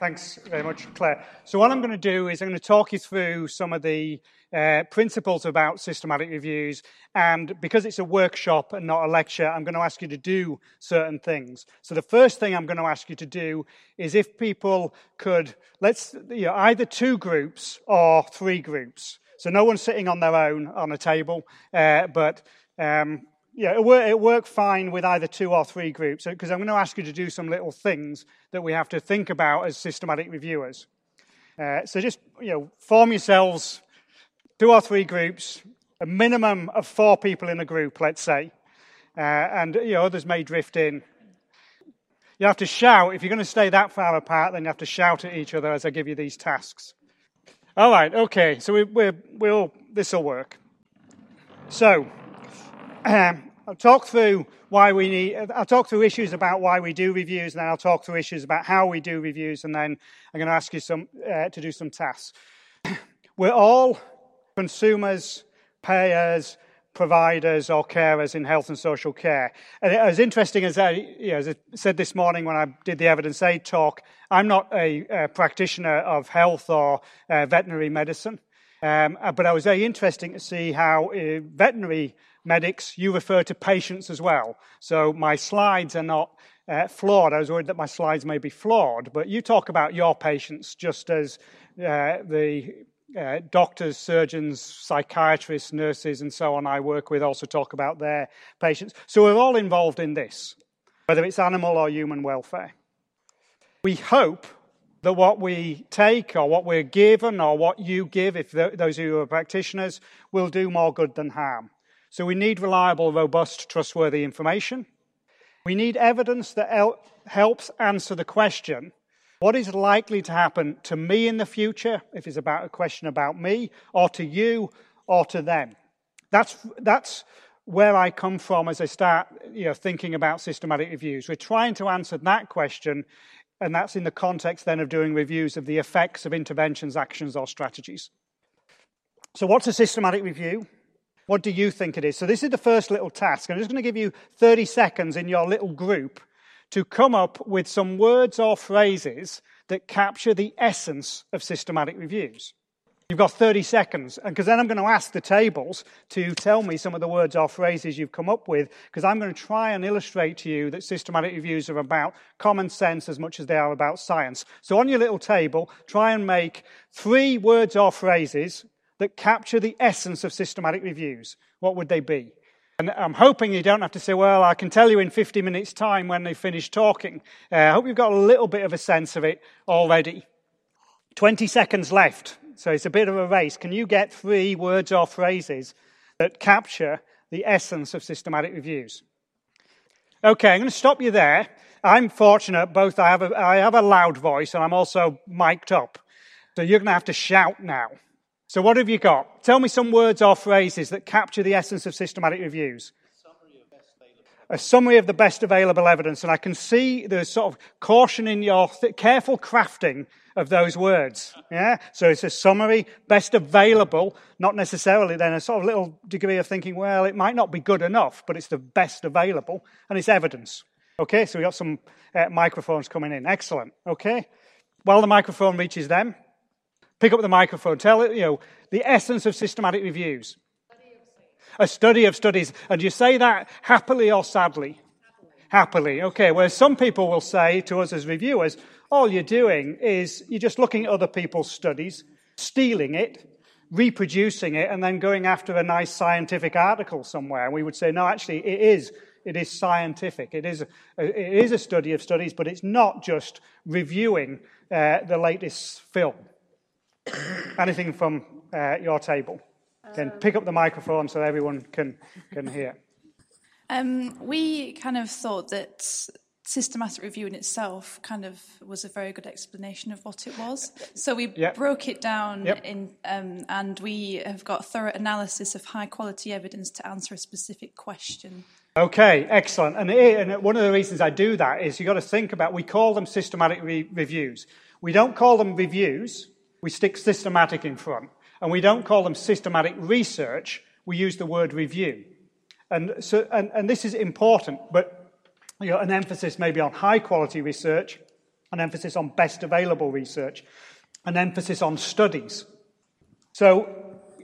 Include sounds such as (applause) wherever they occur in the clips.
Thanks very much, Claire. So, what I'm going to do is I'm going to talk you through some of the uh, principles about systematic reviews. And because it's a workshop and not a lecture, I'm going to ask you to do certain things. So, the first thing I'm going to ask you to do is if people could, let's, you know, either two groups or three groups. So, no one's sitting on their own on a table, uh, but um, yeah, it worked it fine with either two or three groups because I'm going to ask you to do some little things that we have to think about as systematic reviewers. Uh, so just you know, form yourselves two or three groups, a minimum of four people in a group, let's say, uh, and you know, others may drift in. You have to shout if you're going to stay that far apart. Then you have to shout at each other as I give you these tasks. All right, okay. So we, we're, we'll this will work. So. (clears throat) Um, I'll talk through why we need, I'll talk through issues about why we do reviews, and then I'll talk through issues about how we do reviews, and then I'm going to ask you some, uh, to do some tasks. (clears throat) We're all consumers, payers, providers, or carers in health and social care. And as interesting as I, you know, as I said this morning when I did the evidence aid talk, I'm not a, a practitioner of health or uh, veterinary medicine. Um, but I was very interesting to see how uh, veterinary medics, you refer to patients as well. So my slides are not uh, flawed. I was worried that my slides may be flawed, but you talk about your patients just as uh, the uh, doctors, surgeons, psychiatrists, nurses, and so on I work with also talk about their patients. So we're all involved in this, whether it's animal or human welfare. We hope that what we take or what we're given or what you give, if those of you are practitioners, will do more good than harm. So we need reliable, robust, trustworthy information. We need evidence that el- helps answer the question what is likely to happen to me in the future, if it's about a question about me, or to you, or to them? That's, that's where I come from as I start you know, thinking about systematic reviews. We're trying to answer that question, and that's in the context then of doing reviews of the effects of interventions, actions, or strategies. So, what's a systematic review? What do you think it is? So, this is the first little task. I'm just going to give you 30 seconds in your little group to come up with some words or phrases that capture the essence of systematic reviews. You've got 30 seconds, because then I'm going to ask the tables to tell me some of the words or phrases you've come up with, because I'm going to try and illustrate to you that systematic reviews are about common sense as much as they are about science. So on your little table, try and make three words or phrases that capture the essence of systematic reviews, what would they be? And I'm hoping you don't have to say, well, I can tell you in 50 minutes' time when they finish talking. Uh, I hope you've got a little bit of a sense of it already. 20 seconds left, so it's a bit of a race. Can you get three words or phrases that capture the essence of systematic reviews? Okay, I'm going to stop you there. I'm fortunate, both I have a, I have a loud voice and I'm also mic'd up. So you're going to have to shout now. So, what have you got? Tell me some words or phrases that capture the essence of systematic reviews. A summary of the best available evidence. And I can see the sort of caution in your th- careful crafting of those words. Yeah? So it's a summary, best available, not necessarily then a sort of little degree of thinking, well, it might not be good enough, but it's the best available, and it's evidence. Okay, so we got some uh, microphones coming in. Excellent. Okay. While the microphone reaches them, Pick up the microphone. Tell it, you know, the essence of systematic reviews. A study of studies. And you say that happily or sadly? Happily. Okay, whereas some people will say to us as reviewers, all you're doing is you're just looking at other people's studies, stealing it, reproducing it, and then going after a nice scientific article somewhere. And we would say, no, actually, it is. It is scientific. It is a, it is a study of studies, but it's not just reviewing uh, the latest film. Anything from uh, your table? Then pick up the microphone so everyone can, can hear. Um, we kind of thought that systematic review in itself kind of was a very good explanation of what it was. So we yep. broke it down yep. in, um, and we have got thorough analysis of high quality evidence to answer a specific question. Okay, excellent. And, it, and one of the reasons I do that is you've got to think about, we call them systematic re- reviews. We don't call them reviews we stick systematic in front. And we don't call them systematic research, we use the word review. And, so, and, and this is important, but you know, an emphasis maybe on high quality research an emphasis on best available research, an emphasis on studies. So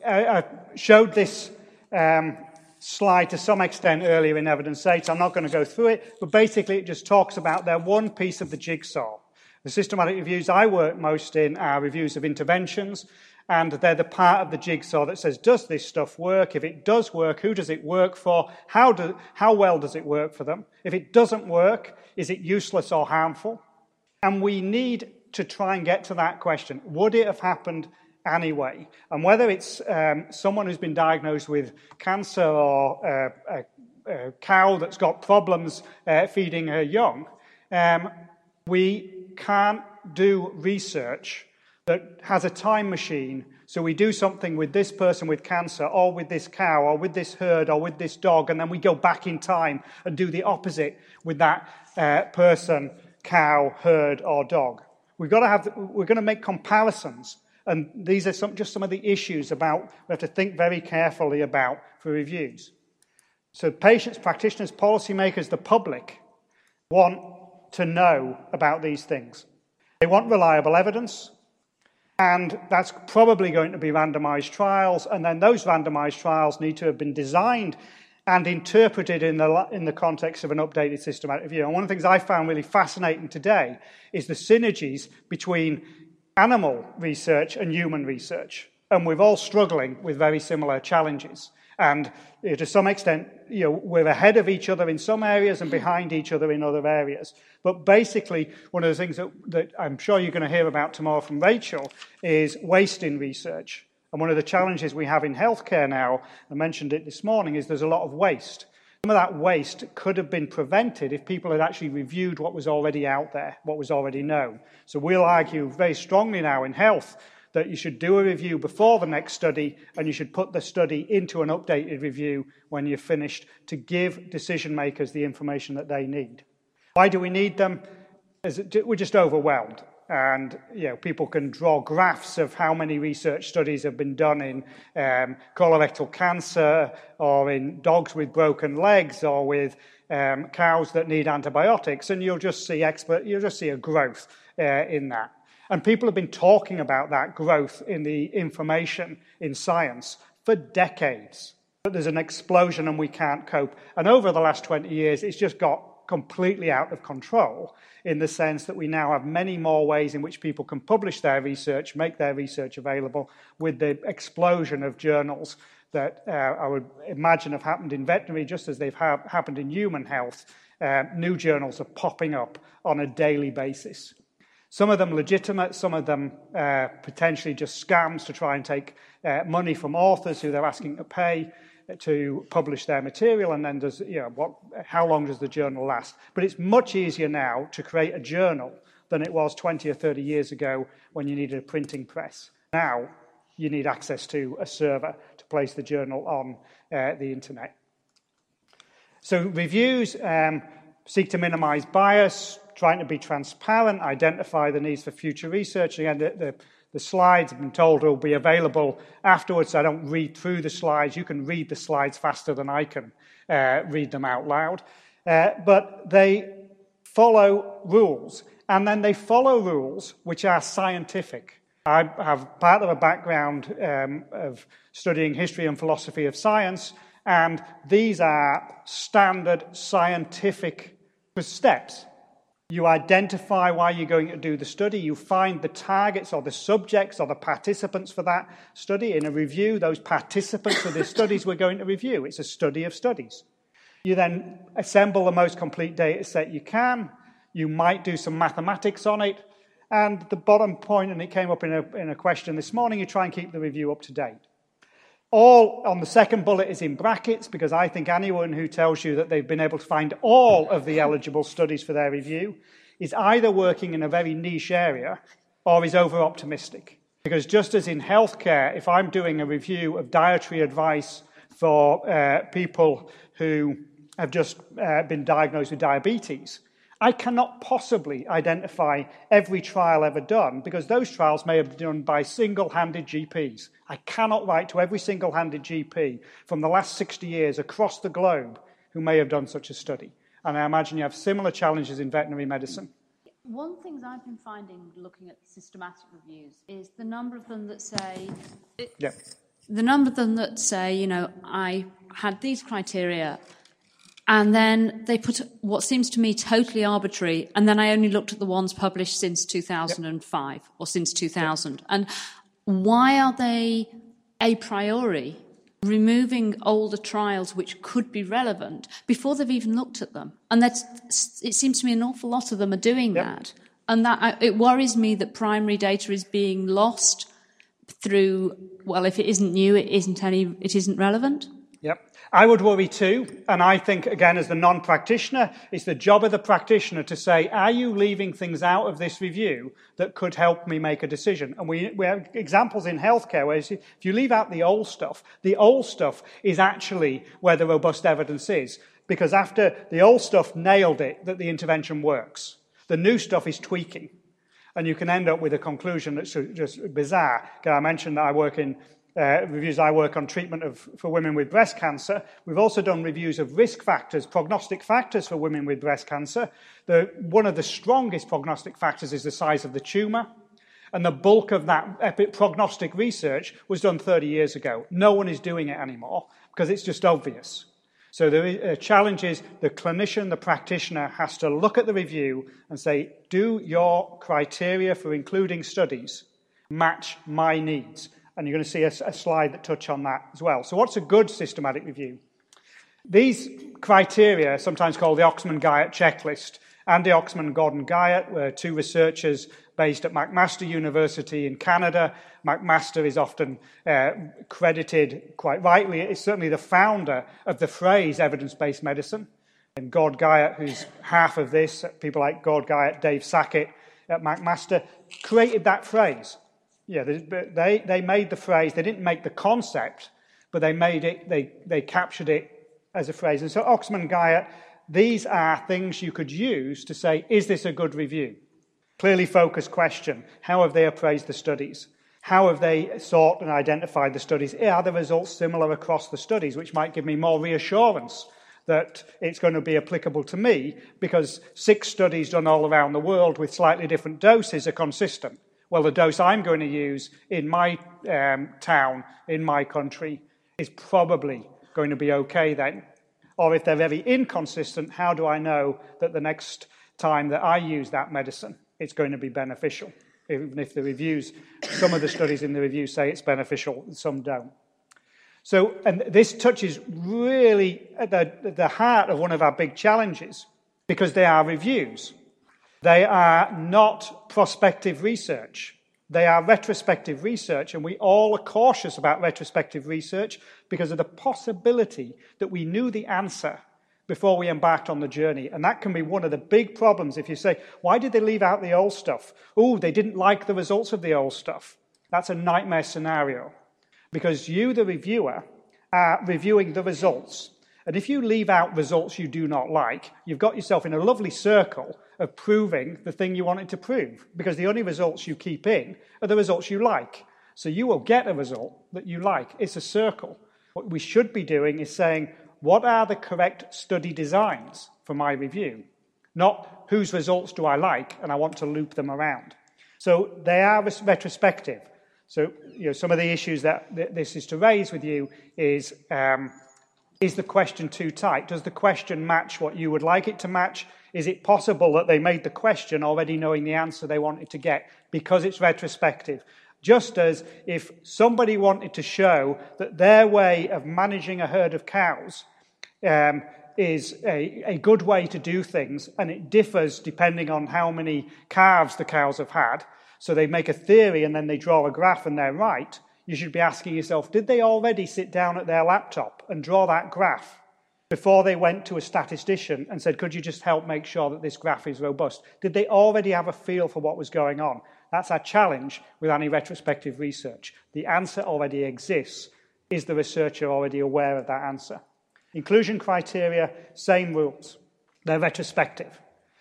I showed this um, slide to some extent earlier in Evidence Aid. I'm not going to go through it, but basically it just talks about their one piece of the jigsaw. The systematic reviews I work most in are reviews of interventions, and they're the part of the jigsaw that says, does this stuff work? If it does work, who does it work for? How, do, how well does it work for them? If it doesn't work, is it useless or harmful? And we need to try and get to that question. Would it have happened anyway? And whether it's um, someone who's been diagnosed with cancer or uh, a, a, cow that's got problems uh, feeding her young, um, we can't do research that has a time machine. So we do something with this person with cancer, or with this cow, or with this herd, or with this dog, and then we go back in time and do the opposite with that uh, person, cow, herd, or dog. We've got to have, we're going to make comparisons. And these are some, just some of the issues about we have to think very carefully about for reviews. So patients, practitioners, policymakers, the public want to know about these things. They want reliable evidence. And that's probably going to be randomized trials. And then those randomized trials need to have been designed and interpreted in the, in the context of an updated systematic review. And one of the things I found really fascinating today is the synergies between animal research and human research. And we're all struggling with very similar challenges. And you know, to some extent, you know, we're ahead of each other in some areas and behind each other in other areas. But basically, one of the things that, that I'm sure you're going to hear about tomorrow from Rachel is waste in research. And one of the challenges we have in healthcare now, I mentioned it this morning, is there's a lot of waste. Some of that waste could have been prevented if people had actually reviewed what was already out there, what was already known. So we'll argue very strongly now in health that you should do a review before the next study and you should put the study into an updated review when you're finished to give decision makers the information that they need. Why do we need them? We're just overwhelmed. And you know, people can draw graphs of how many research studies have been done in um, colorectal cancer, or in dogs with broken legs, or with um, cows that need antibiotics, and you'll just see expert, you'll just see a growth uh, in that. And people have been talking about that growth in the information in science for decades. But there's an explosion and we can't cope. And over the last 20 years, it's just got completely out of control in the sense that we now have many more ways in which people can publish their research, make their research available, with the explosion of journals that uh, I would imagine have happened in veterinary just as they've ha- happened in human health. Uh, new journals are popping up on a daily basis. Some of them legitimate, some of them uh, potentially just scams to try and take uh, money from authors who they're asking to pay to publish their material, and then does you know what? How long does the journal last? But it's much easier now to create a journal than it was 20 or 30 years ago when you needed a printing press. Now you need access to a server to place the journal on uh, the internet. So reviews um, seek to minimize bias, trying to be transparent, identify the needs for future research. Again, the, the, the slides have been told will be available afterwards. I don't read through the slides. You can read the slides faster than I can uh, read them out loud. Uh, but they follow rules, and then they follow rules which are scientific. I have part of a background um, of studying history and philosophy of science, and these are standard scientific steps. You identify why you're going to do the study. You find the targets or the subjects or the participants for that study. In a review, those participants of the studies we're going to review. It's a study of studies. You then assemble the most complete data set you can. You might do some mathematics on it. And the bottom point, and it came up in a, in a question this morning, you try and keep the review up to date. All on the second bullet is in brackets because I think anyone who tells you that they've been able to find all of the eligible studies for their review is either working in a very niche area or is over optimistic. Because just as in healthcare, if I'm doing a review of dietary advice for uh, people who have just uh, been diagnosed with diabetes, I cannot possibly identify every trial ever done because those trials may have been done by single handed GPs. I cannot write to every single handed GP from the last 60 years across the globe who may have done such a study. And I imagine you have similar challenges in veterinary medicine. One thing I've been finding looking at systematic reviews is the number of them that say, yeah. the number of them that say, you know, I had these criteria and then they put what seems to me totally arbitrary, and then I only looked at the ones published since 2005 yep. or since 2000. Yep. And why are they a priori removing older trials which could be relevant before they've even looked at them? And that's, it seems to me an awful lot of them are doing yep. that. And that uh, it worries me that primary data is being lost through, well, if it isn't new, it isn't any, it isn't relevant. Yep. I would worry too. And I think, again, as the non practitioner, it's the job of the practitioner to say, are you leaving things out of this review that could help me make a decision? And we, we have examples in healthcare where if you leave out the old stuff, the old stuff is actually where the robust evidence is. Because after the old stuff nailed it that the intervention works, the new stuff is tweaking. And you can end up with a conclusion that's just bizarre. I mentioned that I work in uh, reviews I work on treatment of, for women with breast cancer. We've also done reviews of risk factors, prognostic factors for women with breast cancer. The, one of the strongest prognostic factors is the size of the tumour. And the bulk of that prognostic research was done 30 years ago. No one is doing it anymore because it's just obvious. So the uh, challenge is the clinician, the practitioner, has to look at the review and say, do your criteria for including studies match my needs? And you're going to see a, a slide that touch on that as well. So what's a good systematic review? These criteria, sometimes called the Oxman-Guyatt checklist, Andy Oxman and Gordon Guyatt were two researchers based at McMaster University in Canada. McMaster is often uh, credited, quite rightly, is certainly the founder of the phrase evidence-based medicine. And Gord Guyatt, who's half of this, people like Gord Guyatt, Dave Sackett at McMaster, created that phrase. Yeah, they, they made the phrase, they didn't make the concept, but they made it, they, they captured it as a phrase. And so Oxman Guyatt, these are things you could use to say, is this a good review? Clearly focused question. How have they appraised the studies? How have they sought and identified the studies? Are the results similar across the studies, which might give me more reassurance that it's going to be applicable to me because six studies done all around the world with slightly different doses are consistent well, the dose I'm going to use in my um, town, in my country, is probably going to be okay then. Or if they're very inconsistent, how do I know that the next time that I use that medicine, it's going to be beneficial? Even if the reviews, some of the studies in the review say it's beneficial, some don't. So, and this touches really at the, the heart of one of our big challenges because they are reviews. They are not prospective research. They are retrospective research, and we all are cautious about retrospective research because of the possibility that we knew the answer before we embarked on the journey. And that can be one of the big problems if you say, why did they leave out the old stuff? Oh, they didn't like the results of the old stuff. That's a nightmare scenario because you, the reviewer, are reviewing the results. And if you leave out results you do not like, you've got yourself in a lovely circle of proving the thing you wanted to prove, because the only results you keep in are the results you like. So you will get a result that you like. It's a circle. What we should be doing is saying, what are the correct study designs for my review? Not whose results do I like, and I want to loop them around. So they are retrospective. So you know, some of the issues that this is to raise with you is um, is the question too tight? Does the question match what you would like it to match? Is it possible that they made the question already knowing the answer they wanted to get because it's retrospective? Just as if somebody wanted to show that their way of managing a herd of cows um, is a, a good way to do things, and it differs depending on how many calves the cows have had. So they make a theory and then they draw a graph and they're right. You should be asking yourself, did they already sit down at their laptop and draw that graph? Before they went to a statistician and said, Could you just help make sure that this graph is robust? Did they already have a feel for what was going on? That's our challenge with any retrospective research. The answer already exists. Is the researcher already aware of that answer? Inclusion criteria, same rules. They're retrospective.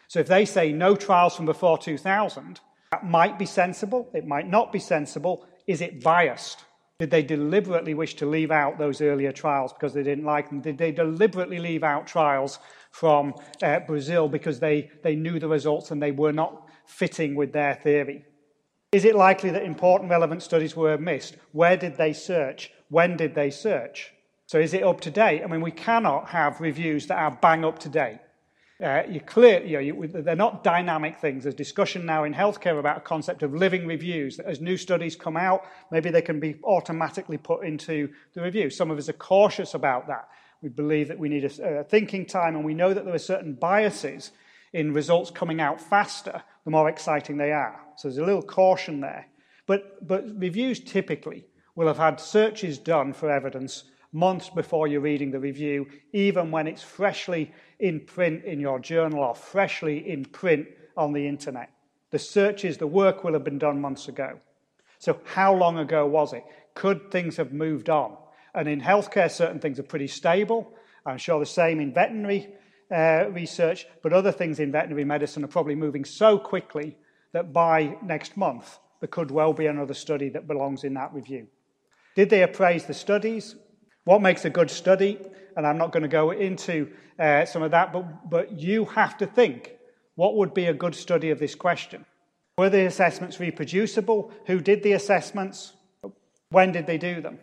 So if they say no trials from before 2000, that might be sensible, it might not be sensible. Is it biased? Did they deliberately wish to leave out those earlier trials because they didn't like them? Did they deliberately leave out trials from uh, Brazil because they, they knew the results and they were not fitting with their theory. Is it likely that important relevant studies were missed? Where did they search? When did they search? So is it up to date? I mean, we cannot have reviews that are bang up to date. Uh, you clear, you know, you, they're not dynamic things. There's discussion now in healthcare about a concept of living reviews. As new studies come out, maybe they can be automatically put into the review. Some of us are cautious about that. We believe that we need a, a thinking time, and we know that there are certain biases in results coming out faster the more exciting they are. So there's a little caution there. But, but reviews typically will have had searches done for evidence months before you're reading the review, even when it's freshly in print in your journal or freshly in print on the internet. The searches, the work will have been done months ago. So, how long ago was it? Could things have moved on? And in healthcare, certain things are pretty stable. I'm sure the same in veterinary uh, research, but other things in veterinary medicine are probably moving so quickly that by next month, there could well be another study that belongs in that review. Did they appraise the studies? What makes a good study? And I'm not going to go into uh, some of that, but, but you have to think what would be a good study of this question? Were the assessments reproducible? Who did the assessments? When did they do them?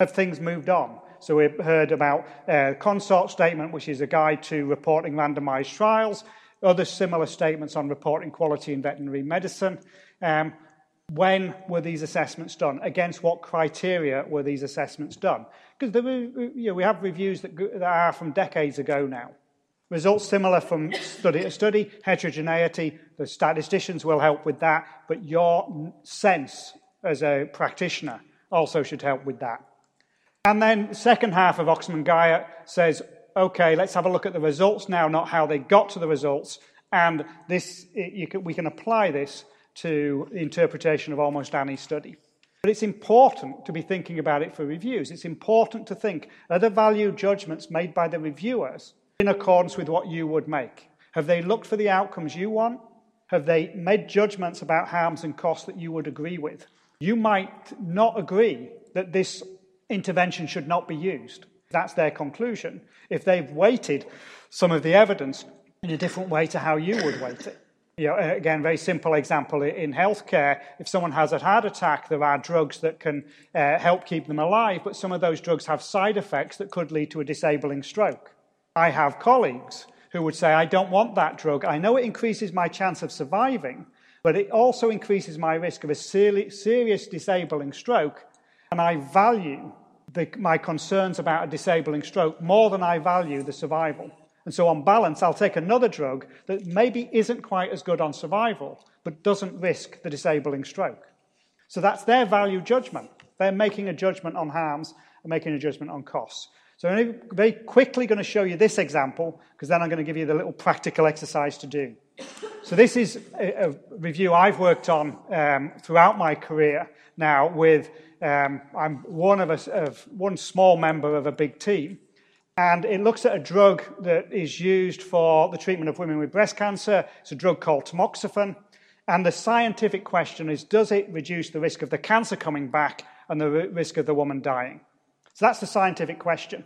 Have things moved on? So we've heard about uh, consort statement, which is a guide to reporting randomized trials, other similar statements on reporting quality in veterinary medicine. Um, when were these assessments done? Against what criteria were these assessments done? Because you know, we have reviews that, that are from decades ago now. Results similar from study to study, heterogeneity, the statisticians will help with that, but your sense as a practitioner also should help with that. And then the second half of Oxman Guyatt says, okay, let's have a look at the results now, not how they got to the results. And this, can, we can apply this to the interpretation of almost any study. But it's important to be thinking about it for reviews. It's important to think are the value judgments made by the reviewers in accordance with what you would make? Have they looked for the outcomes you want? Have they made judgments about harms and costs that you would agree with? You might not agree that this intervention should not be used. That's their conclusion. If they've weighted some of the evidence in a different way to how you would weight it. You know, again, very simple example in healthcare. If someone has a heart attack, there are drugs that can uh, help keep them alive, but some of those drugs have side effects that could lead to a disabling stroke. I have colleagues who would say, I don't want that drug. I know it increases my chance of surviving, but it also increases my risk of a serious disabling stroke and I value the, my concerns about a disabling stroke more than I value the survival. And so, on balance, I'll take another drug that maybe isn't quite as good on survival, but doesn't risk the disabling stroke. So, that's their value judgment. They're making a judgment on harms and making a judgment on costs. So, I'm very quickly going to show you this example, because then I'm going to give you the little practical exercise to do. So, this is a, a review I've worked on um, throughout my career now with um, I'm one of, a, of one small member of a big team, and it looks at a drug that is used for the treatment of women with breast cancer. It's a drug called tamoxifen. And the scientific question is does it reduce the risk of the cancer coming back and the risk of the woman dying? So that's the scientific question.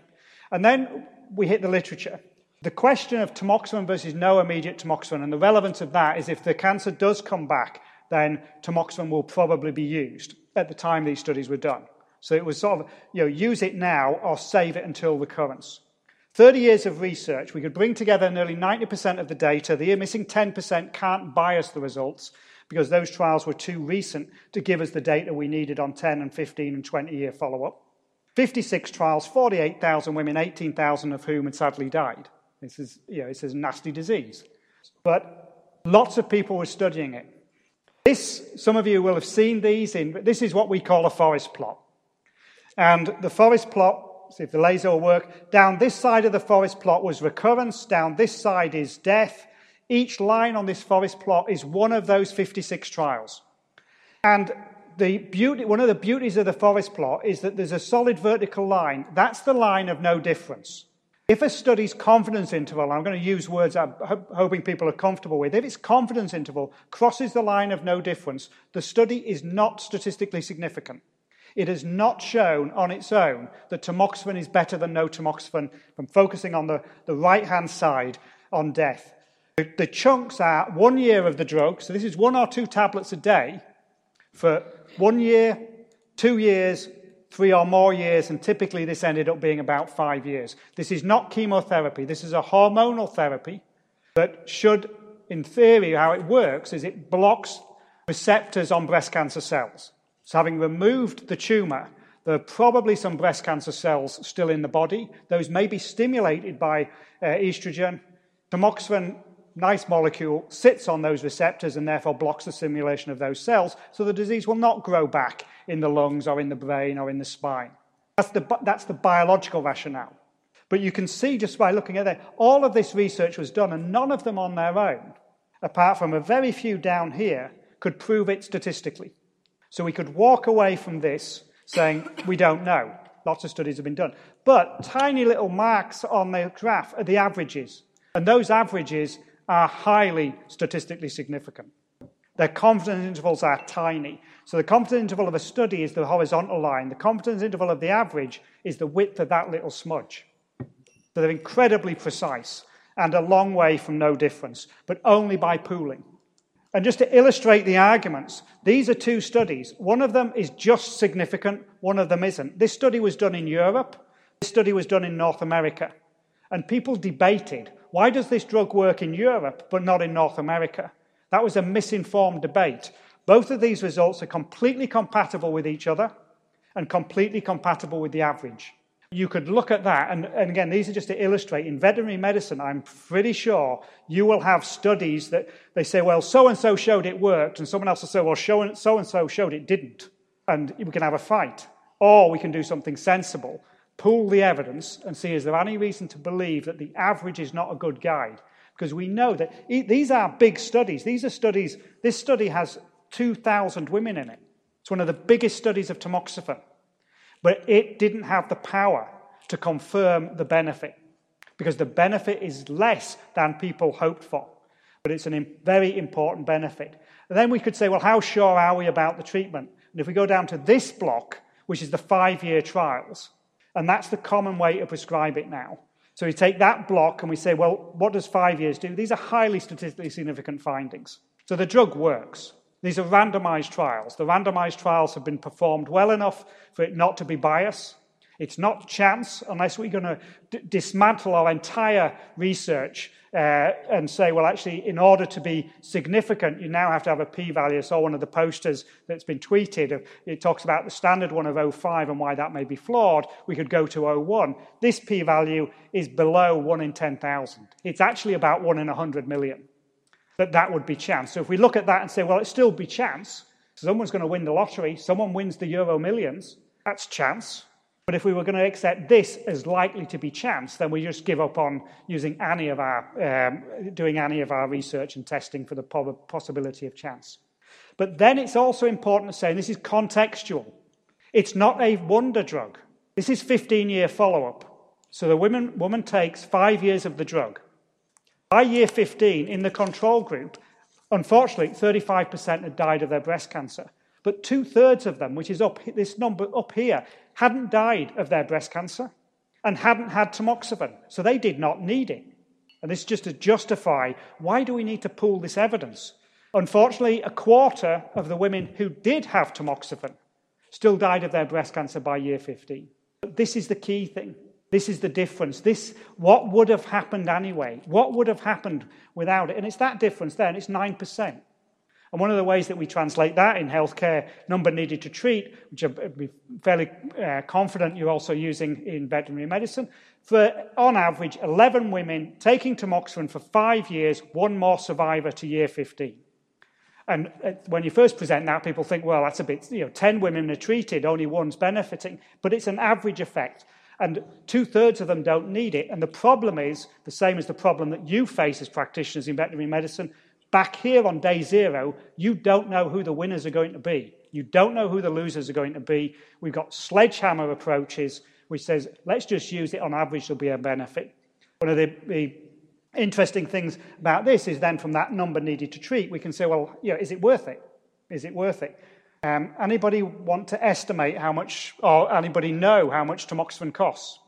And then we hit the literature. The question of tamoxifen versus no immediate tamoxifen, and the relevance of that is if the cancer does come back, then tamoxifen will probably be used at the time these studies were done. So it was sort of, you know, use it now or save it until recurrence. 30 years of research, we could bring together nearly 90% of the data. The missing 10% can't bias the results because those trials were too recent to give us the data we needed on 10 and 15 and 20 year follow up. 56 trials, 48,000 women, 18,000 of whom had sadly died. This is, you know, this is a nasty disease. But lots of people were studying it. This, some of you will have seen these in, but this is what we call a forest plot. And the forest plot, see if the laser will work, down this side of the forest plot was recurrence, down this side is death. Each line on this forest plot is one of those 56 trials. And the beauty, one of the beauties of the forest plot is that there's a solid vertical line. That's the line of no difference. If a study's confidence interval, I'm going to use words I'm hoping people are comfortable with, if its confidence interval crosses the line of no difference, the study is not statistically significant. It has not shown on its own that tamoxifen is better than no tamoxifen from focusing on the, the right hand side on death. The, the chunks are one year of the drug, so this is one or two tablets a day for one year, two years, three or more years, and typically this ended up being about five years. This is not chemotherapy, this is a hormonal therapy that should, in theory, how it works is it blocks receptors on breast cancer cells. So, having removed the tumor, there are probably some breast cancer cells still in the body. Those may be stimulated by uh, estrogen. Tamoxifen, nice molecule, sits on those receptors and therefore blocks the stimulation of those cells, so the disease will not grow back in the lungs or in the brain or in the spine. That's the, that's the biological rationale. But you can see just by looking at it, all of this research was done, and none of them on their own, apart from a very few down here, could prove it statistically. So we could walk away from this saying, we don't know. Lots of studies have been done. But tiny little marks on the graph are the averages. And those averages are highly statistically significant. Their confidence intervals are tiny. So the confidence interval of a study is the horizontal line. The confidence interval of the average is the width of that little smudge. So they're incredibly precise and a long way from no difference, but only by pooling. And just to illustrate the arguments, these are two studies. One of them is just significant, one of them isn't. This study was done in Europe, this study was done in North America. And people debated why does this drug work in Europe but not in North America? That was a misinformed debate. Both of these results are completely compatible with each other and completely compatible with the average. You could look at that, and, and, again, these are just to illustrate. In veterinary medicine, I'm pretty sure you will have studies that they say, well, so and so showed it worked, and someone else will say, well, so and so showed it didn't. And we can have a fight. Or we can do something sensible, pool the evidence, and see is there any reason to believe that the average is not a good guide? Because we know that these are big studies. These are studies, this study has 2,000 women in it. It's one of the biggest studies of tamoxifen. But it didn't have the power to confirm the benefit because the benefit is less than people hoped for. But it's a very important benefit. And then we could say, well, how sure are we about the treatment? And if we go down to this block, which is the five year trials, and that's the common way to prescribe it now. So we take that block and we say, well, what does five years do? These are highly statistically significant findings. So the drug works. These are randomized trials. The randomized trials have been performed well enough for it not to be bias. It's not chance unless we're going to d- dismantle our entire research uh, and say, well, actually, in order to be significant, you now have to have a p value. So, one of the posters that's been tweeted, it talks about the standard one of 0.5 and why that may be flawed. We could go to 0.1. This p value is below 1 in 10,000. It's actually about 1 in 100 million that that would be chance. So if we look at that and say, well, it still be chance, someone's going to win the lottery, someone wins the Euro Millions, that's chance. But if we were going to accept this as likely to be chance, then we just give up on using any of our, um, doing any of our research and testing for the possibility of chance. But then it's also important to say, and this is contextual, it's not a wonder drug. This is 15 year follow up. So the woman, woman takes five years of the drug. By year 15, in the control group, unfortunately, 35% had died of their breast cancer. But two thirds of them, which is up this number up here, hadn't died of their breast cancer and hadn't had tamoxifen. So they did not need it. And this is just to justify why do we need to pool this evidence? Unfortunately, a quarter of the women who did have tamoxifen still died of their breast cancer by year 15. But this is the key thing. This is the difference. This, what would have happened anyway? What would have happened without it? And it's that difference there, and it's 9%. And one of the ways that we translate that in healthcare, number needed to treat, which I'm fairly uh, confident you're also using in veterinary medicine, for on average 11 women taking tamoxifen for five years, one more survivor to year 15. And uh, when you first present that, people think, well, that's a bit, you know, 10 women are treated, only one's benefiting. But it's an average effect. And two thirds of them don't need it. And the problem is the same as the problem that you face as practitioners in veterinary medicine. Back here on day zero, you don't know who the winners are going to be. You don't know who the losers are going to be. We've got sledgehammer approaches, which says, let's just use it on average, there'll be a benefit. One of the, the interesting things about this is then from that number needed to treat, we can say, well, you know, is it worth it? Is it worth it? Um, anybody want to estimate how much, or anybody know how much tamoxifen costs?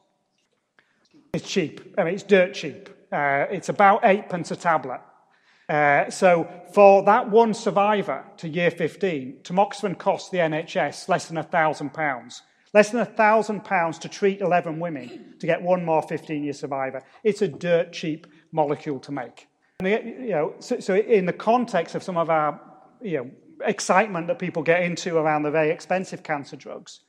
It's cheap. I mean, it's dirt cheap. Uh, it's about eight pence a tablet. Uh, so for that one survivor to year 15, tamoxifen costs the NHS less than £1,000. Less than £1,000 to treat 11 women to get one more 15 year survivor. It's a dirt cheap molecule to make. And, you know, so, so, in the context of some of our you know, excitement that people get into around the very expensive cancer drugs,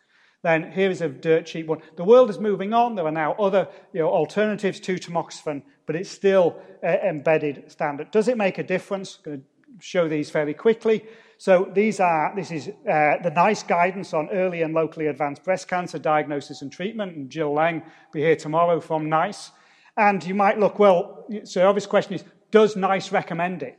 then here is a dirt cheap one. The world is moving on. There are now other you know, alternatives to tamoxifen, but it's still uh, embedded standard. Does it make a difference? I'm going to show these fairly quickly. So these are this is uh, the NICE guidance on early and locally advanced breast cancer diagnosis and treatment. And Gill Leng will be here tomorrow from NICE. And you might look, well, so the obvious question is, does NICE recommend it?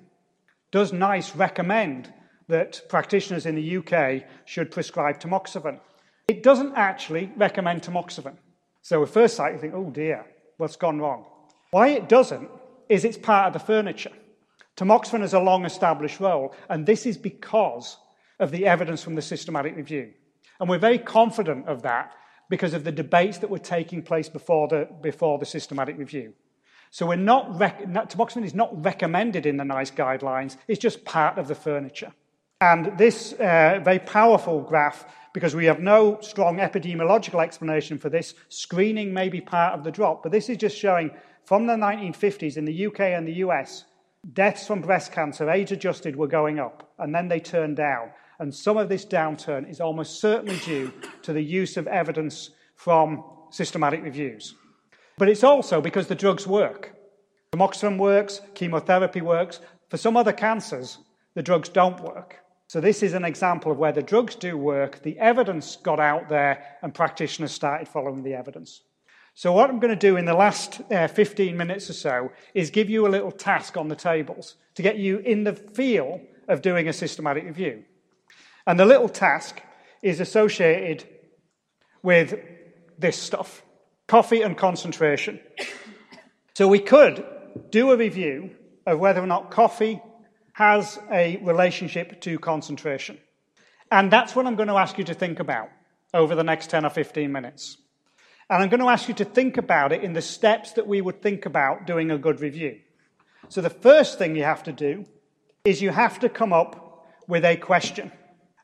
Does NICE recommend that practitioners in the UK should prescribe tamoxifen? It doesn't actually recommend tamoxifen. So at first sight, you think, oh dear, what's gone wrong? Why it doesn't is it's part of the furniture. Tamoxifen has a long established role, and this is because of the evidence from the systematic review. And we're very confident of that because of the debates that were taking place before the, before the systematic review. So we're not rec- tamoxifen is not recommended in the NICE guidelines, it's just part of the furniture. And this uh, very powerful graph, because we have no strong epidemiological explanation for this, screening may be part of the drop, but this is just showing from the 1950s in the UK and the US, deaths from breast cancer, age adjusted, were going up, and then they turned down. And some of this downturn is almost certainly due to the use of evidence from systematic reviews. But it's also because the drugs work. Tamoxifen works, chemotherapy works. For some other cancers, the drugs don't work. So, this is an example of where the drugs do work, the evidence got out there, and practitioners started following the evidence. So, what I'm going to do in the last uh, 15 minutes or so is give you a little task on the tables to get you in the feel of doing a systematic review. And the little task is associated with this stuff coffee and concentration. So, we could do a review of whether or not coffee has a relationship to concentration. And that's what I'm going to ask you to think about over the next 10 or 15 minutes. And I'm going to ask you to think about it in the steps that we would think about doing a good review. So the first thing you have to do is you have to come up with a question.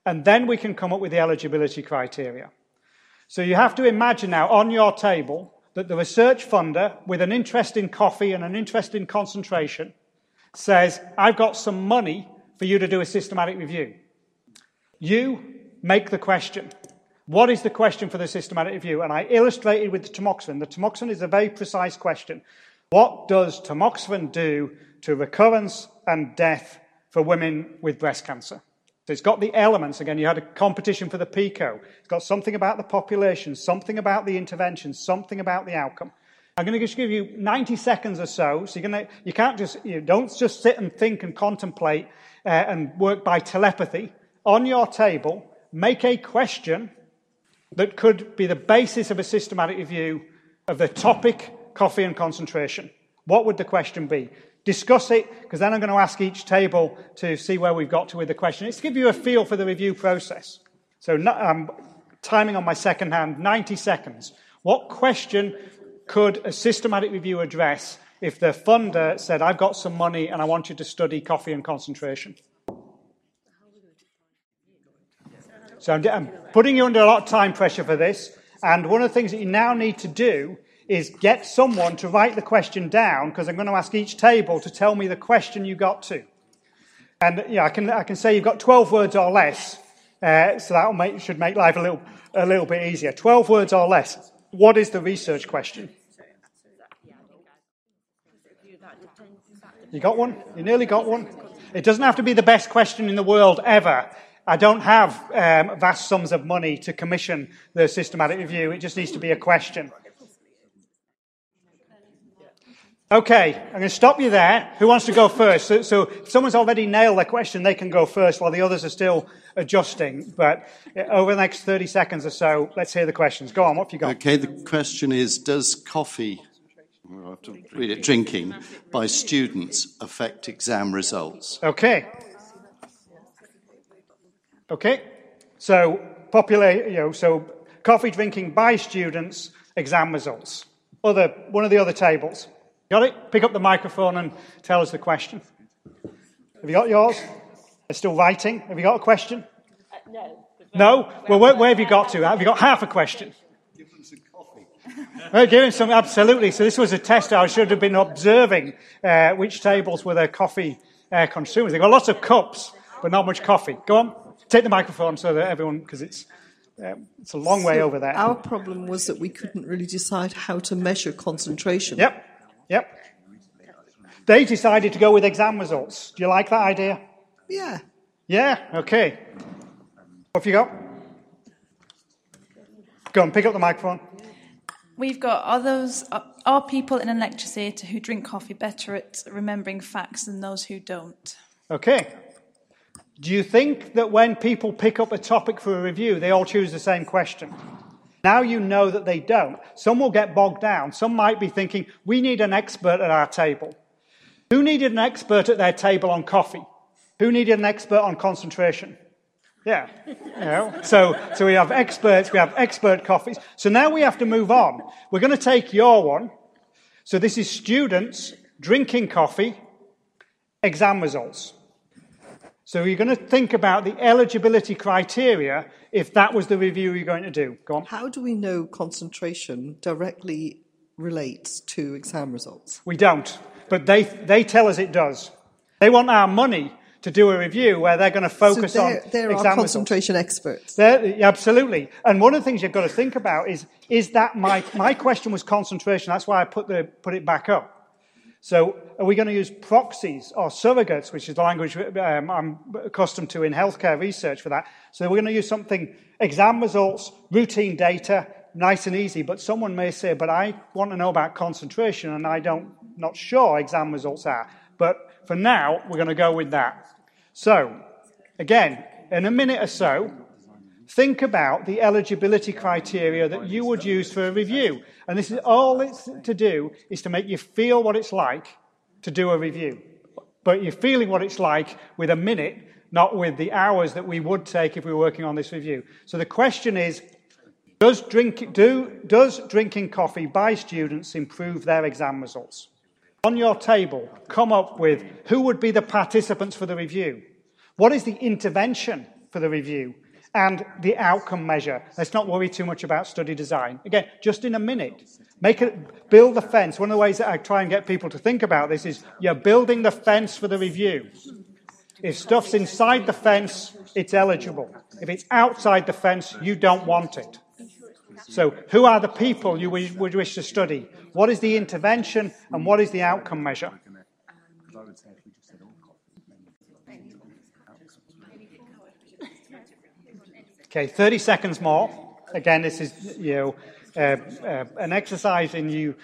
And then we can come up with the eligibility criteria. So you have to imagine now on your table that the research funder, with an interest in coffee and an interest in concentration, says, I've got some money for you to do a systematic review. You make the question. What is the question for the systematic review? And I illustrated with the tamoxifen. The tamoxifen is a very precise question. What does tamoxifen do to recurrence and death for women with breast cancer? So it's got the elements. Again, you had a competition for the PICO. It's got something about the population, something about the intervention, something about the outcome. I'm going to just give you 90 seconds or so. So you're going to, you can't just, you don't just sit and think and contemplate uh, and work by telepathy. On your table, make a question that could be the basis of a systematic review of the topic, coffee and concentration. What would the question be? Discuss it, because then I'm going to ask each table to see where we've got to with the question. It's to give you a feel for the review process. So, um, timing on my second hand, 90 seconds. What question could a systematic review address if the funder said, I've got some money and I want you to study coffee and concentration? So I'm, I'm putting you under a lot of time pressure for this. And one of the things that you now need to do is get someone to write the question down because I'm going to ask each table to tell me the question you got to. And yeah, I can, I can say you've got 12 words or less, uh, so that make, should make life a little, a little bit easier. 12 words or less. What is the research question? You got one? You nearly got one? It doesn't have to be the best question in the world ever. I don't have um, vast sums of money to commission the systematic review. It just needs to be a question. Okay, I'm going to stop you there. Who wants to go first? So, so, if someone's already nailed their question, they can go first while the others are still adjusting. But uh, over the next 30 seconds or so, let's hear the questions. Go on, what have you got? Okay, the question is Does coffee, i have to read it, drinking by students affect exam results? Okay. Okay, so, populate, you know, so coffee drinking by students, exam results. Other, one of the other tables. Got it? Pick up the microphone and tell us the question. Have you got yours? They're still writing. Have you got a question? Uh, no. No? Well, where, where, have you got to? Have you got half a question? (laughs) Give them some well, give him some, absolutely. So this was a test. I should have been observing uh, which tables were their coffee uh, consumers. They've got lots of cups, but not much coffee. Go on. Take the microphone so that everyone, because it's, um, it's a long so way over there. Our problem was that we couldn't really decide how to measure concentration. Yep. Yep. They decided to go with exam results. Do you like that idea? Yeah. Yeah? Okay. What have you got? Go on, pick up the microphone. We've got are those uh, are people in a lecture theatre who drink coffee better at remembering facts than those who don't? Okay. Do you think that when people pick up a topic for a review, they all choose the same question? Now you know that they don't. Some will get bogged down. Some might be thinking, we need an expert at our table. Who needed an expert at their table on coffee? Who needed an expert on concentration? Yeah. You know, so, so we have experts, we have expert coffees. So now we have to move on. We're going to take your one. So this is students drinking coffee, exam results. So you're going to think about the eligibility criteria if that was the review you're going to do. Go on. How do we know concentration directly relates to exam results? We don't, but they, they tell us it does. They want our money to do a review where they're going to focus so they're, on they're exam our concentration results. experts. They're, absolutely. And one of the things you've got to think about is, is that my, my question was concentration. That's why I put, the, put it back up. So are we going to use proxies or surrogates, which is the language um, I'm accustomed to in healthcare research for that? So we're going to use something, exam results, routine data, nice and easy. But someone may say, but I want to know about concentration and I don't, not sure exam results are. But for now, we're going to go with that. So, again, in a minute or so, think about the eligibility criteria that you would use for a review. And this is all it's to do is to make you feel what it's like to do a review. But you're feeling what it's like with a minute, not with the hours that we would take if we were working on this review. So the question is does, drink, do, does drinking coffee by students improve their exam results? On your table, come up with who would be the participants for the review? What is the intervention for the review? and the outcome measure. Let's not worry too much about study design. Again, just in a minute. Make it build the fence. One of the ways that I try and get people to think about this is you're building the fence for the review. If stuff's inside the fence, it's eligible. If it's outside the fence, you don't want it. So, who are the people you would wish to study? What is the intervention and what is the outcome measure? Okay, 30 seconds more. Again, this is you know uh, uh, an exercise in you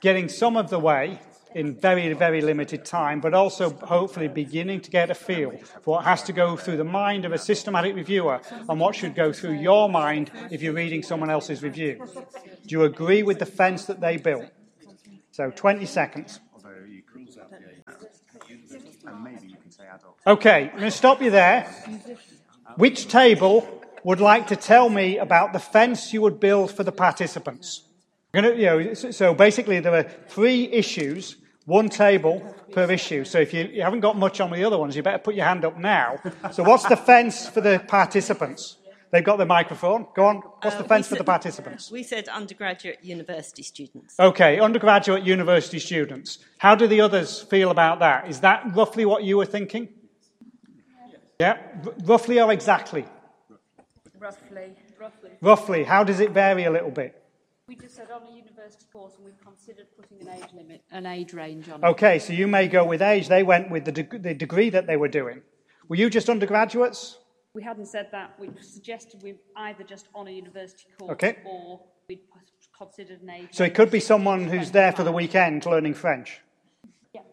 getting some of the way in very, very limited time, but also hopefully beginning to get a feel for what has to go through the mind of a systematic reviewer and what should go through your mind if you're reading someone else's review. Do you agree with the fence that they built? So 20 seconds. Okay, I'm going to stop you there. Which table would like to tell me about the fence you would build for the participants. Gonna, you know, so basically, there are three issues, one table per issue. So if you, you haven't got much on the other ones, you better put your hand up now. So, what's the fence for the participants? They've got the microphone. Go on. What's uh, the fence said, for the participants? We said undergraduate university students. Okay, undergraduate university students. How do the others feel about that? Is that roughly what you were thinking? Yeah, R- roughly or exactly? Roughly. Roughly. Roughly. How does it vary a little bit? We just said on a university course, and we've considered putting an age limit, an age range on it. Okay, so you may go with age. They went with the, de- the degree that they were doing. Were you just undergraduates? We hadn't said that. We suggested we either just on a university course okay. or we'd considered an age. So it could be someone who's there for the weekend learning French.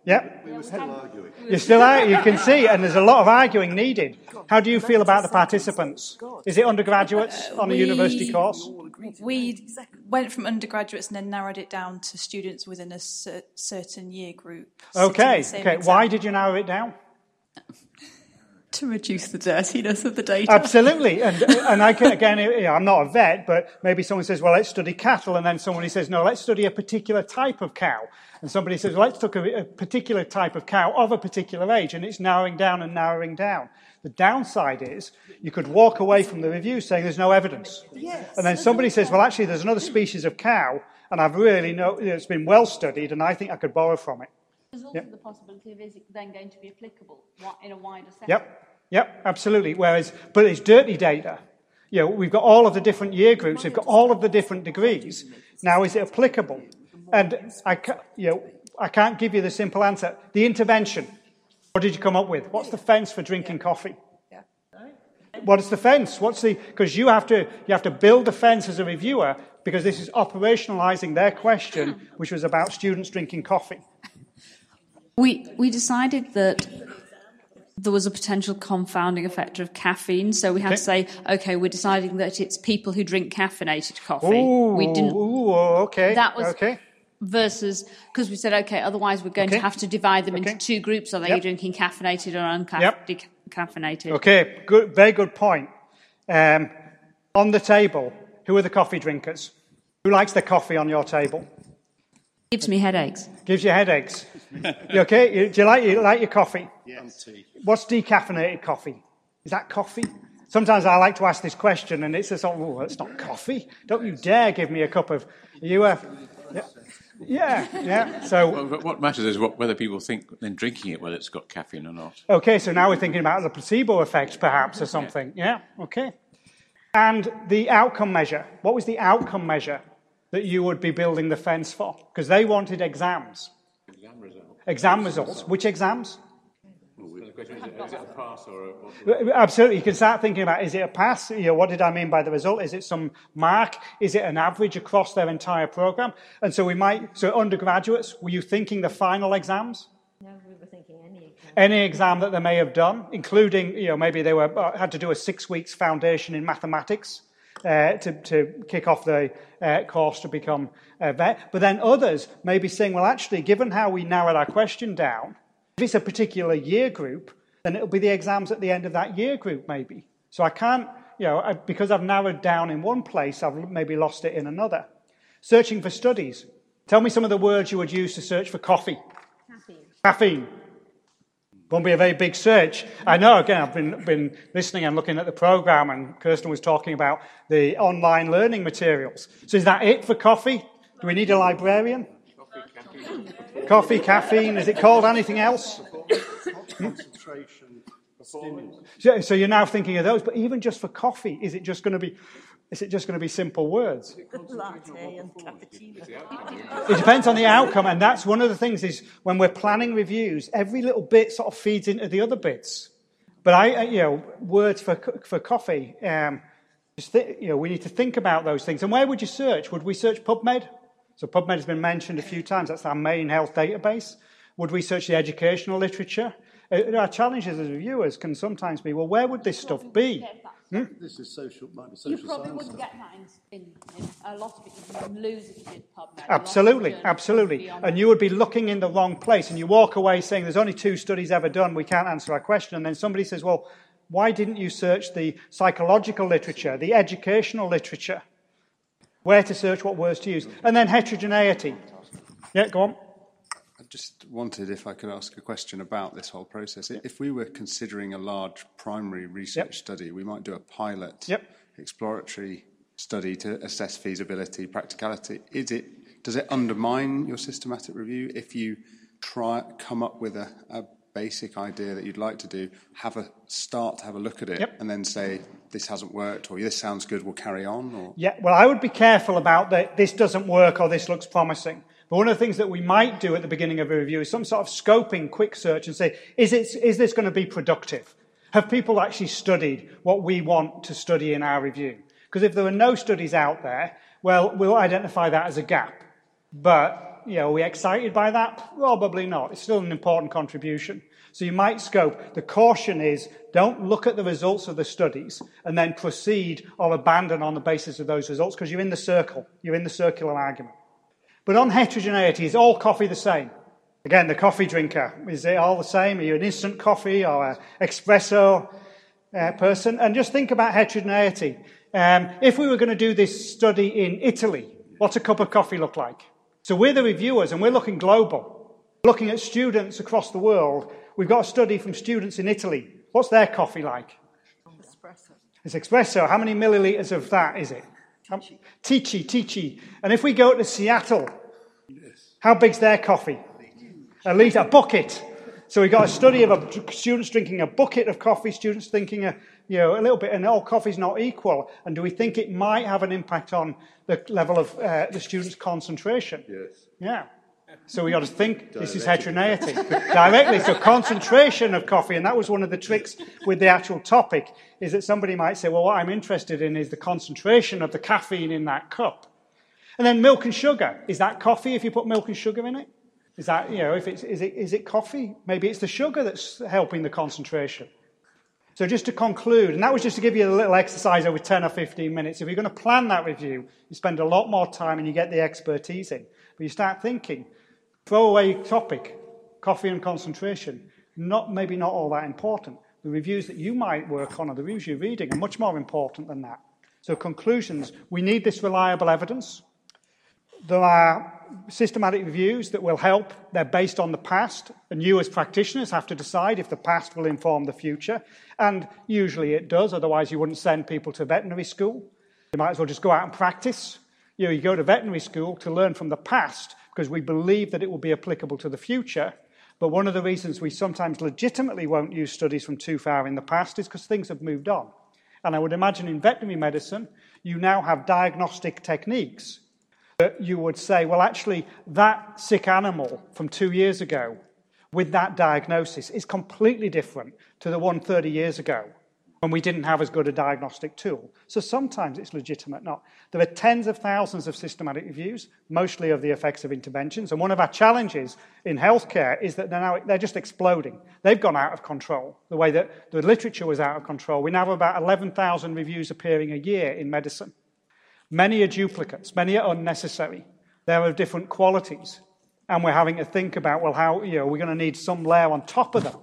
Yeah. We were still arguing. You're still out, you can see, and there's a lot of arguing needed. How do you feel about the participants? Is it undergraduates uh, on a university course? We went from undergraduates and then narrowed it down to students within a certain year group. Okay, okay. Why did you narrow it down? (laughs) to reduce the dirtiness of the data. Absolutely. And, (laughs) and I can, again, you know, I'm not a vet, but maybe someone says, well, let's study cattle. And then somebody says, no, let's study a particular type of cow. And somebody says, well, let's look at a particular type of cow of a particular age. And it's narrowing down and narrowing down. The downside is you could walk away from the review saying there's no evidence. Yes. And then somebody says, well, actually, there's another species of cow, and I've really know it's been well studied, and I think I could borrow from it. There's also yep. the possibility of is it then going to be applicable in a wider setting. Yep, yep, absolutely. Whereas, but it's dirty data. You know, we've got all of the different year groups, we've got all of the different degrees. Now, is it applicable? And I, you know, I can't give you the simple answer. The intervention. What did you come up with? What's the fence for drinking coffee? What is the fence? What's the because you have to you have to build the fence as a reviewer because this is operationalizing their question, which was about students drinking coffee. We, we decided that there was a potential confounding effect of caffeine, so we had okay. to say, okay, we're deciding that it's people who drink caffeinated coffee. Ooh, we didn't. Ooh, okay. That was okay. versus because we said, okay, otherwise we're going okay. to have to divide them okay. into two groups. Are they yep. drinking caffeinated or uncaffeinated? Yep. Okay, good, very good point. Um, on the table, who are the coffee drinkers? Who likes the coffee on your table? Gives me headaches. Gives you headaches. You okay? Do you like, you like your coffee? Yes. What's decaffeinated coffee? Is that coffee? Sometimes I like to ask this question, and it's just, oh, it's not coffee. Don't you dare give me a cup of. You uh, yeah, yeah, yeah. So well, what matters is what, whether people think in drinking it whether it's got caffeine or not. Okay, so now we're thinking about the placebo effect, perhaps, or something. Yeah. Okay. And the outcome measure. What was the outcome measure that you would be building the fence for? Because they wanted exams. Exam results. Exam results. Which exams? Absolutely. You can start thinking about is it a pass? You know, what did I mean by the result? Is it some mark? Is it an average across their entire program? And so we might, so undergraduates, were you thinking the final exams? No, we were thinking any exam. Any exam that they may have done, including, you know, maybe they were, uh, had to do a six weeks foundation in mathematics uh, to, to kick off the uh, course to become a vet. But then others may be saying, well, actually, given how we narrowed our question down, if it's a particular year group, then it'll be the exams at the end of that year group, maybe. So I can't, you know, I, because I've narrowed down in one place, I've maybe lost it in another. Searching for studies. Tell me some of the words you would use to search for coffee. Caffeine. Caffeine. Won't be a very big search. I know, again, I've been, been listening and looking at the program, and Kirsten was talking about the online learning materials. So, is that it for coffee? Do we need a librarian? Coffee, caffeine. Coffee, caffeine. Is it called anything else? Concentration. So, so you're now thinking of those, but even just for coffee, is it just going to be is it just going to be simple words? It depends on the outcome, and that's one of the things is when we're planning reviews, every little bit sort of feeds into the other bits. But I, you know, words for for coffee. Um, just th- you know, we need to think about those things. And where would you search? Would we search PubMed? So PubMed has been mentioned a few times. That's our main health database. Would we search the educational literature? Uh, our challenges as reviewers can sometimes be, well, where would this stuff be? Hmm? This is social, might be social You probably wouldn't get that in, in, in, a lot of it. You lose if you did PubMed. Absolutely, absolutely. And you would be looking in the wrong place, and you walk away saying, "There's only two studies ever done. We can't answer our question." And then somebody says, "Well, why didn't you search the psychological literature, the educational literature? Where to search, what words to use, and then heterogeneity." Yeah, go on just wanted if I could ask a question about this whole process. Yep. If we were considering a large primary research yep. study, we might do a pilot yep. exploratory study to assess feasibility, practicality. Is it does it undermine your systematic review if you try come up with a, a basic idea that you'd like to do, have a start to have a look at it, and then say this hasn't worked or this sounds good, we'll carry on? Or? Yeah, well, I would be careful about that. This doesn't work or this looks promising. But one of the things that we might do at the beginning of a review is some sort of scoping quick search and say, is, it, is this going to be productive? Have people actually studied what we want to study in our review? Because if there are no studies out there, well, we'll identify that as a gap. But, you know, are we excited by that? Probably not. It's still an important contribution. So you might scope. The caution is don't look at the results of the studies and then proceed or abandon on the basis of those results because you're in the circle. You're in the circular argument. But on heterogeneity, is all coffee the same? Again, the coffee drinker. Is it all the same? Are you an instant coffee or an espresso uh, person? And just think about heterogeneity. Um, if we were going to do this study in Italy, what's a cup of coffee look like? So we're the reviewers and we're looking global, looking at students across the world. We've got a study from students in Italy. What's their coffee like? Espresso. It's espresso. How many milliliters of that is it? Ticci, Ticci. And if we go to Seattle, yes. how big's their coffee? At least a bucket. So we got a study of a, students drinking a bucket of coffee, students thinking a, you know, a little bit, and all coffee's not equal. And do we think it might have an impact on the level of uh, the students' concentration? Yes. Yeah. So we got to think this is heterogeneity directly. So concentration of coffee, and that was one of the tricks with the actual topic, is that somebody might say, well, what I'm interested in is the concentration of the caffeine in that cup. And then milk and sugar. Is that coffee if you put milk and sugar in it? Is that, you know, if it's, is it, is it coffee? Maybe it's the sugar that's helping the concentration. So just to conclude, and that was just to give you a little exercise over 10 or 15 minutes. If you're going to plan that review, you spend a lot more time and you get the expertise in. But you start thinking, throwaway topic, coffee and concentration, not, maybe not all that important. The reviews that you might work on or the reviews you're reading are much more important than that. So conclusions, we need this reliable evidence. There are systematic reviews that will help. They're based on the past, and you as practitioners have to decide if the past will inform the future. And usually it does, otherwise, you wouldn't send people to veterinary school. You might as well just go out and practice. You know, you go to veterinary school to learn from the past because we believe that it will be applicable to the future. But one of the reasons we sometimes legitimately won't use studies from too far in the past is because things have moved on. And I would imagine in veterinary medicine, you now have diagnostic techniques that you would say, well, actually, that sick animal from two years ago with that diagnosis is completely different to the one 30 years ago when we didn't have as good a diagnostic tool. So sometimes it's legitimate not. There are tens of thousands of systematic reviews, mostly of the effects of interventions. And one of our challenges in healthcare is that they're now they're just exploding. They've gone out of control. The way that the literature was out of control. We now have about 11,000 reviews appearing a year in medicine. Many are duplicates, many are unnecessary. They're of different qualities. And we're having to think about, well, how, you know, we're going to need some layer on top of them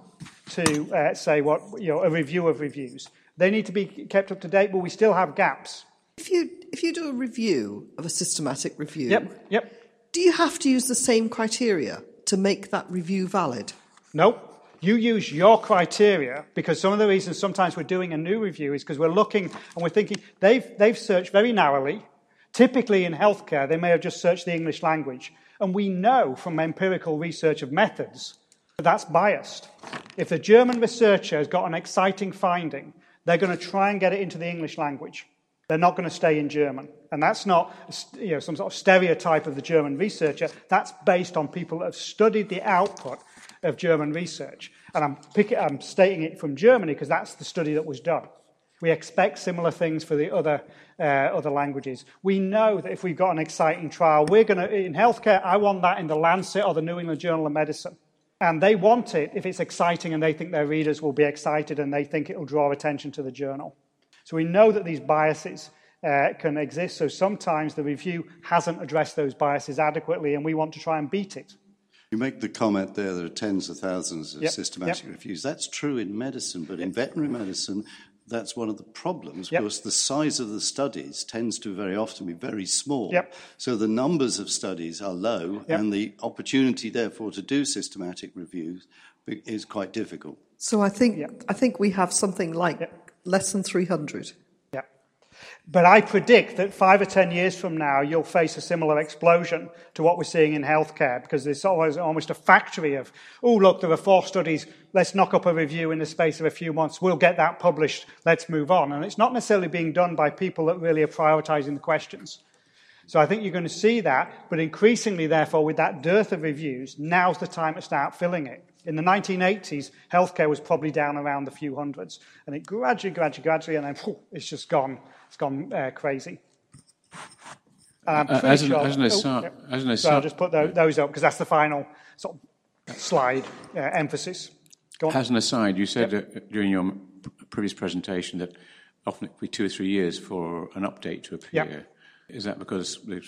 to uh, say what, you know, a review of reviews. They need to be kept up to date, but we still have gaps. If you, if you do a review of a systematic review, yep, yep. do you have to use the same criteria to make that review valid? No. You use your criteria because some of the reasons sometimes we're doing a new review is because we're looking and we're thinking they've, they've searched very narrowly. Typically in healthcare, they may have just searched the English language. And we know from empirical research of methods that's biased. If the German researcher has got an exciting finding, they're going to try and get it into the English language. They're not going to stay in German. And that's not you know, some sort of stereotype of the German researcher. That's based on people that have studied the output of German research. And I'm, picking, I'm stating it from Germany because that's the study that was done. We expect similar things for the other, uh, other languages. We know that if we've got an exciting trial, we're going to, in healthcare, I want that in the Lancet or the New England Journal of Medicine. And they want it if it's exciting and they think their readers will be excited and they think it will draw attention to the journal. So we know that these biases uh, can exist. So sometimes the review hasn't addressed those biases adequately and we want to try and beat it. You make the comment there there are tens of thousands of yep. systematic yep. reviews. That's true in medicine, but in veterinary medicine, that's one of the problems yep. because the size of the studies tends to very often be very small. Yep. So the numbers of studies are low, yep. and the opportunity, therefore, to do systematic reviews is quite difficult. So I think I think we have something like less than 300. But I predict that five or ten years from now, you'll face a similar explosion to what we're seeing in healthcare because there's always almost a factory of, oh, look, there are four studies. Let's knock up a review in the space of a few months. We'll get that published. Let's move on. And it's not necessarily being done by people that really are prioritizing the questions. So I think you're going to see that. But increasingly, therefore, with that dearth of reviews, now's the time to start filling it. In the 1980s, healthcare was probably down around the few hundreds. And it gradually, gradually, gradually, and then whew, it's just gone it's gone uh, crazy. Uh, as, an, sure, as, an aside, oh, yeah. as an aside, so I'll just put those, those up because that's the final sort of slide uh, emphasis. As an aside, you said yep. Uh, during your previous presentation that often it could be two or three years for an update to appear. Yep. Is that because the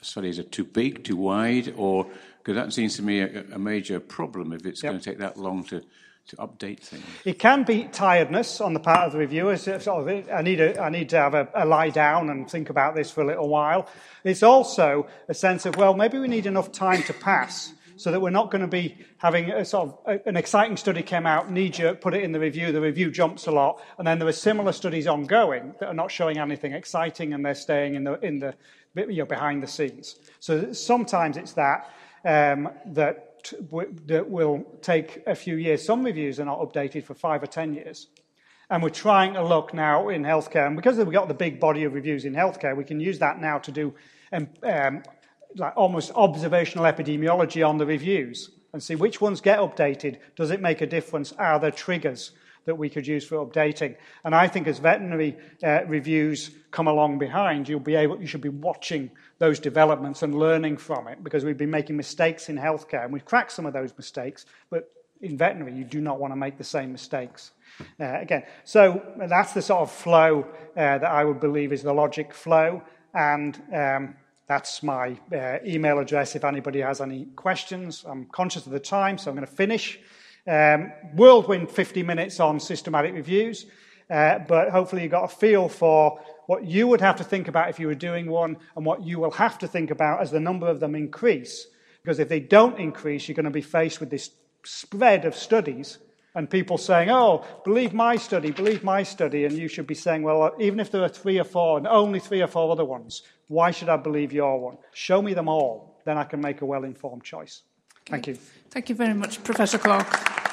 studies are too big, too wide, or because that seems to me a, a major problem if it's yep. going to take that long to, to update things? It can be tiredness on the part of the reviewers. Sort of, I, need a, I need to have a, a lie down and think about this for a little while. It's also a sense of, well, maybe we need enough time to pass so that we're not going to be having a sort of a, an exciting study came out, knee jerk, put it in the review, the review jumps a lot, and then there are similar studies ongoing that are not showing anything exciting and they're staying in the, in the you know, behind the scenes. So sometimes it's that um, that, that will take a few years. Some reviews are not updated for five or ten years. And we're trying to look now in healthcare, and because we've got the big body of reviews in healthcare, we can use that now to do um, um, like almost observational epidemiology on the reviews and see which ones get updated. Does it make a difference? Are there triggers that we could use for updating? And I think as veterinary uh, reviews come along behind, you'll be able, you should be watching those developments and learning from it because we've been making mistakes in healthcare and we've cracked some of those mistakes, but in veterinary, you do not want to make the same mistakes. Uh, again, so that's the sort of flow uh, that I would believe is the logic flow. And um, that's my uh, email address if anybody has any questions. I'm conscious of the time, so I'm going to finish. Um, whirlwind 50 minutes on systematic reviews, uh, but hopefully you got a feel for what you would have to think about if you were doing one and what you will have to think about as the number of them increase. Because if they don't increase, you're going to be faced with this spread of studies and people saying, oh, believe my study, believe my study. And you should be saying, well, even if there are three or four and only three or four other ones, why should I believe your one? Show me them all. Then I can make a well informed choice. Thank you. Thank you very much, Professor Clarke.